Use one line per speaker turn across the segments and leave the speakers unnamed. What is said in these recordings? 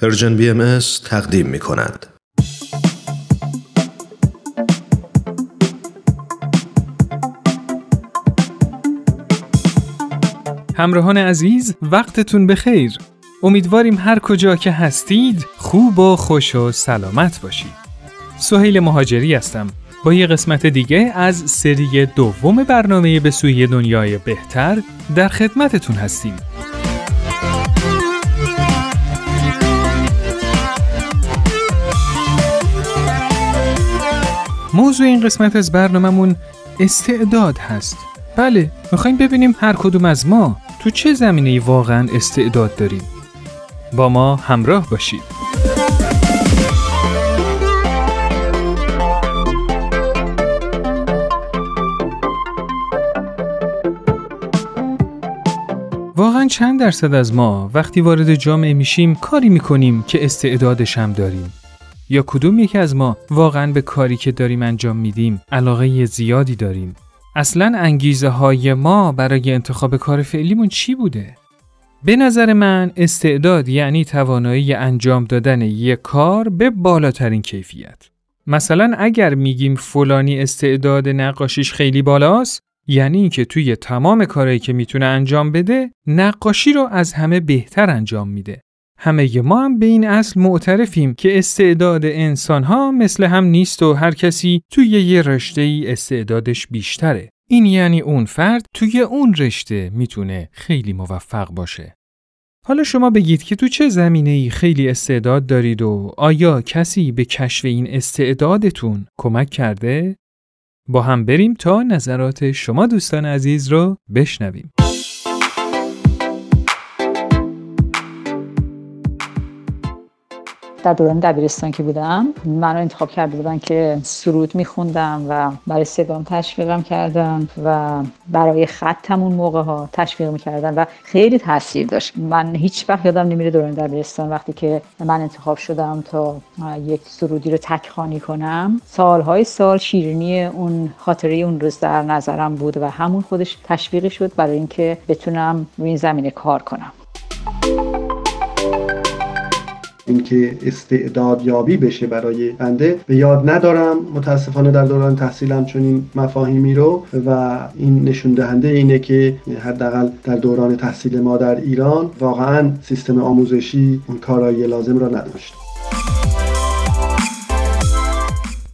پرژن بی ام تقدیم می کند.
همراهان عزیز وقتتون بخیر. امیدواریم هر کجا که هستید خوب و خوش و سلامت باشید. سهیل مهاجری هستم. با یه قسمت دیگه از سری دوم برنامه به سوی دنیای بهتر در خدمتتون هستیم. موضوع این قسمت از برنامهمون استعداد هست. بله، می‌خوایم ببینیم هر کدوم از ما تو چه زمینه واقعا استعداد داریم. با ما همراه باشید. واقعا چند درصد از ما وقتی وارد جامعه میشیم کاری می‌کنیم که استعدادش هم داریم یا کدوم یکی از ما واقعا به کاری که داریم انجام میدیم علاقه زیادی داریم؟ اصلا انگیزه های ما برای انتخاب کار فعلیمون چی بوده؟ به نظر من استعداد یعنی توانایی انجام دادن یک کار به بالاترین کیفیت. مثلا اگر میگیم فلانی استعداد نقاشیش خیلی بالاست یعنی اینکه توی تمام کارهایی که می‌تونه انجام بده نقاشی رو از همه بهتر انجام میده. همه ما هم به این اصل معترفیم که استعداد انسان ها مثل هم نیست و هر کسی توی یه رشته ای استعدادش بیشتره. این یعنی اون فرد توی اون رشته می‌تونه خیلی موفق باشه. حالا شما بگید که تو چه زمینه ای خیلی استعداد دارید و آیا کسی به کشف این استعدادتون کمک کرده؟ با هم بریم تا نظرات شما دوستان عزیز رو بشنویم.
در دوران دبیرستان که بودم من رو انتخاب کرده بودن که سرود میخوندم و برای صدام تشویقم کردن و برای خطم اون موقع ها تشویق می‌کردن و خیلی تاثیر داشت. من هیچ وقت یادم نمیره دوران دبیرستان وقتی که من انتخاب شدم تا یک سرودی رو تکخانی کنم. سالهای سال شیرینی اون خاطره اون روز در نظرم بود و همون خودش تشویقی شد برای اینکه بتونم روی این زمینه کار کنم.
اینکه استعداد یابی بشه برای بنده به یاد ندارم. متاسفانه در دوران تحصیلم چنین مفاهیمی رو و این نشون دهنده اینه که حداقل در دوران تحصیل ما در ایران واقعا سیستم آموزشی اون کارایی لازم را نداشت.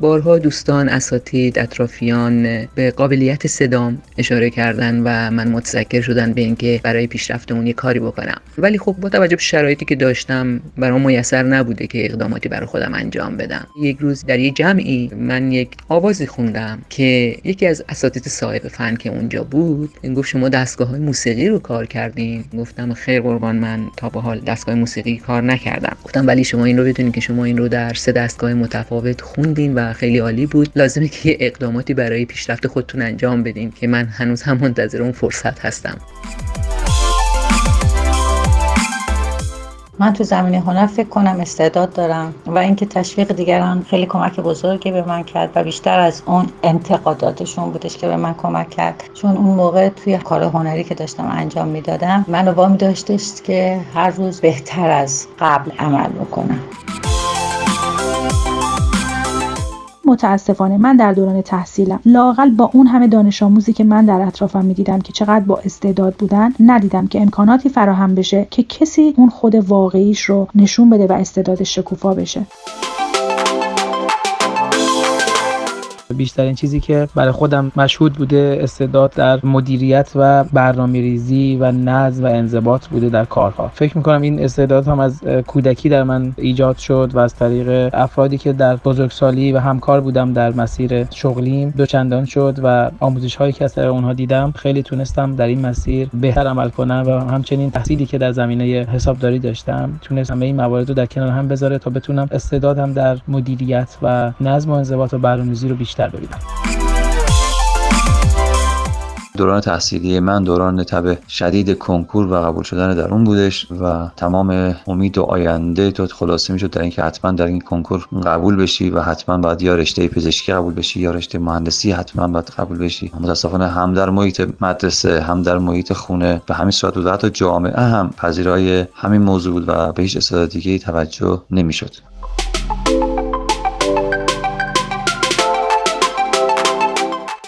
بارها دوستان اساتید اطرافیان به قابلیت صدام اشاره کردن و من متذکر شدن به اینکه برای پیشرفت اون یه کاری بکنم. ولی خب با توجه به شرایطی که داشتم برام میسر نبوده که اقداماتی برای خودم انجام بدم. یک روز در یک جمعی من یک آوازی خوندم که یکی از اساتید صاحب فن که اونجا بود گفت شما دستگاه های موسیقی رو کار کردین. گفتم خیر قربان من تا به حال دستگاه موسیقی کار نکردم. گفتم ولی شما این رو بدونید که شما این رو در سه دستگاه متفاوت خوندین و خیلی عالی بود. لازمه که یه اقداماتی برای پیشرفت خودتون انجام بدین که من هنوز هم منتظر اون فرصت هستم.
من تو زمینه هنر فکر کنم استعداد دارم و اینکه تشویق دیگران خیلی کمک بزرگی به من کرد و بیشتر از اون انتقاداتشون بودش که به من کمک کرد. چون اون موقع توی کار هنری که داشتم انجام می‌دادم منو وامی داشتش که هر روز بهتر از قبل عمل بکنم.
متاسفانه من در دوران تحصیلم لاقل با اون همه دانش آموزی که من در اطرافم می‌دیدم که چقدر با استعداد بودن ندیدم که امکاناتی فراهم بشه که کسی اون خود واقعیش رو نشون بده و استعدادش شکوفا بشه.
بیشترین چیزی که برای خودم مشهود بوده استعداد در مدیریت و برنامه ریزی و نظم و انضباط بوده در کارها. فکر می‌کنم این استعداد هم از کودکی در من ایجاد شد و از طریق افرادی که در بزرگسالی و همکار بودم در مسیر شغلیم دوچندان شد و آموزش هایی که از طریق اونها دیدم خیلی تونستم در این مسیر بهتر عمل کنم و همچنین تحصیلی که در زمینه حسابداری داشتم تونستم این موارد رو در کنار هم بذاره تا بتونم استعدادم در مدیریت و نظم و انضباط و برنامه‌ریزی رو بیشتر
دوران تحصیلی من دوران تب شدید کنکور و قبول شدن در اون بودش و تمام امید و آینده تو خلاصه می‌شد در اینکه حتما در این کنکور قبول بشی و حتما باید یا رشته پزشکی قبول بشی یا رشته مهندسی حتما باید قبول بشی. متاسفانه هم در محیط مدرسه هم در محیط خونه به همین صورت بود و حتی جامعه هم پذیرای همین موضوع بود و به هیچ استعداد دیگه توجه نمی‌شد.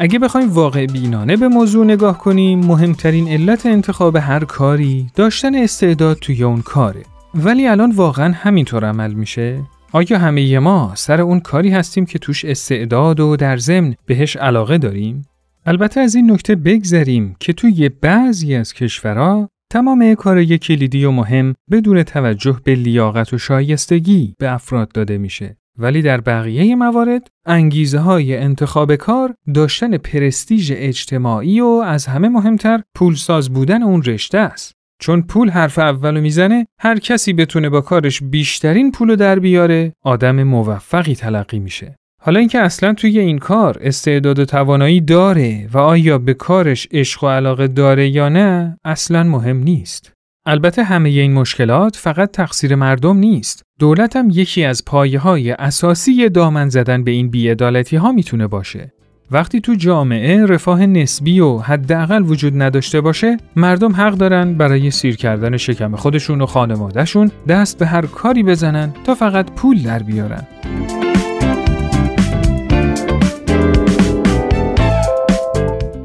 اگه بخوایم واقع بینانه به موضوع نگاه کنیم مهمترین علت انتخاب هر کاری داشتن استعداد توی اون کاره ولی الان واقعا همینطور عمل میشه؟ آیا همه ما سر اون کاری هستیم که توش استعداد و در ضمن بهش علاقه داریم؟ البته از این نکته بگذریم که توی بعضی از کشورها تمام کارای کلیدی و مهم بدون توجه به لیاقت و شایستگی به افراد داده میشه. ولی در بقیه موارد انگیزه های انتخاب کار داشتن پرستیژ اجتماعی و از همه مهمتر پولساز بودن اون رشته است. چون پول حرف اولو می‌زنه هر کسی بتونه با کارش بیشترین پولو در بیاره آدم موفقی تلقی میشه. حالا اینکه اصلا توی این کار استعداد و توانایی داره و آیا به کارش عشق و علاقه داره یا نه اصلا مهم نیست. البته همه این مشکلات فقط تقصیر مردم نیست. دولت هم یکی از پایه های اساسی دامن زدن به این بیعدالتی ها می‌تونه باشه. وقتی تو جامعه رفاه نسبی و حداقل وجود نداشته باشه مردم حق دارن برای سیر کردن شکم خودشون و خانوادهشون دست به هر کاری بزنن تا فقط پول در بیارن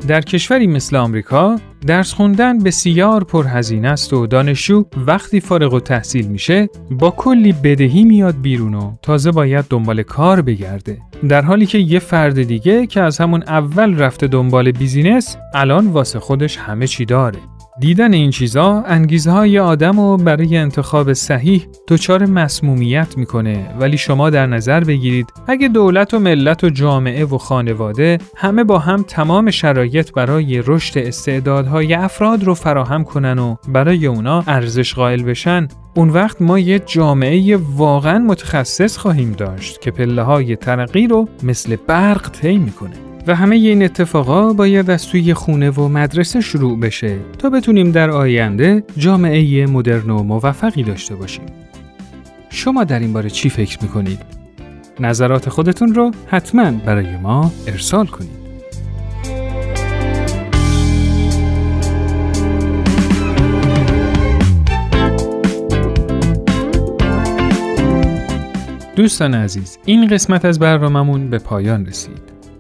در کشوری مثل آمریکا درس خوندن بسیار پرهزینه است و دانشجو وقتی فارغ و تحصیل میشه با کلی بدهی میاد بیرون و تازه باید دنبال کار بگرده. در حالی که یه فرد دیگه که از همون اول رفته دنبال بیزینس الان واسه خودش همه چی داره. دیدن این چیزا انگیزه های آدم رو برای انتخاب صحیح دچار مسمومیت می‌کنه. ولی شما در نظر بگیرید اگه دولت و ملت و جامعه و خانواده همه با هم تمام شرایط برای رشد استعدادهای افراد رو فراهم کنن و برای اونا ارزش قائل بشن اون وقت ما یه جامعه واقعا متخصص خواهیم داشت که پله های ترقی رو مثل برق طی می‌کنه. و همه این اتفاقا باید از توی خونه و مدرسه شروع بشه تا بتونیم در آینده جامعه مدرن و موفقی داشته باشیم. شما در این باره چی فکر می‌کنید؟ نظرات خودتون رو حتما برای ما ارسال کنید. دوستان عزیز این قسمت از برنامهمون به پایان رسید.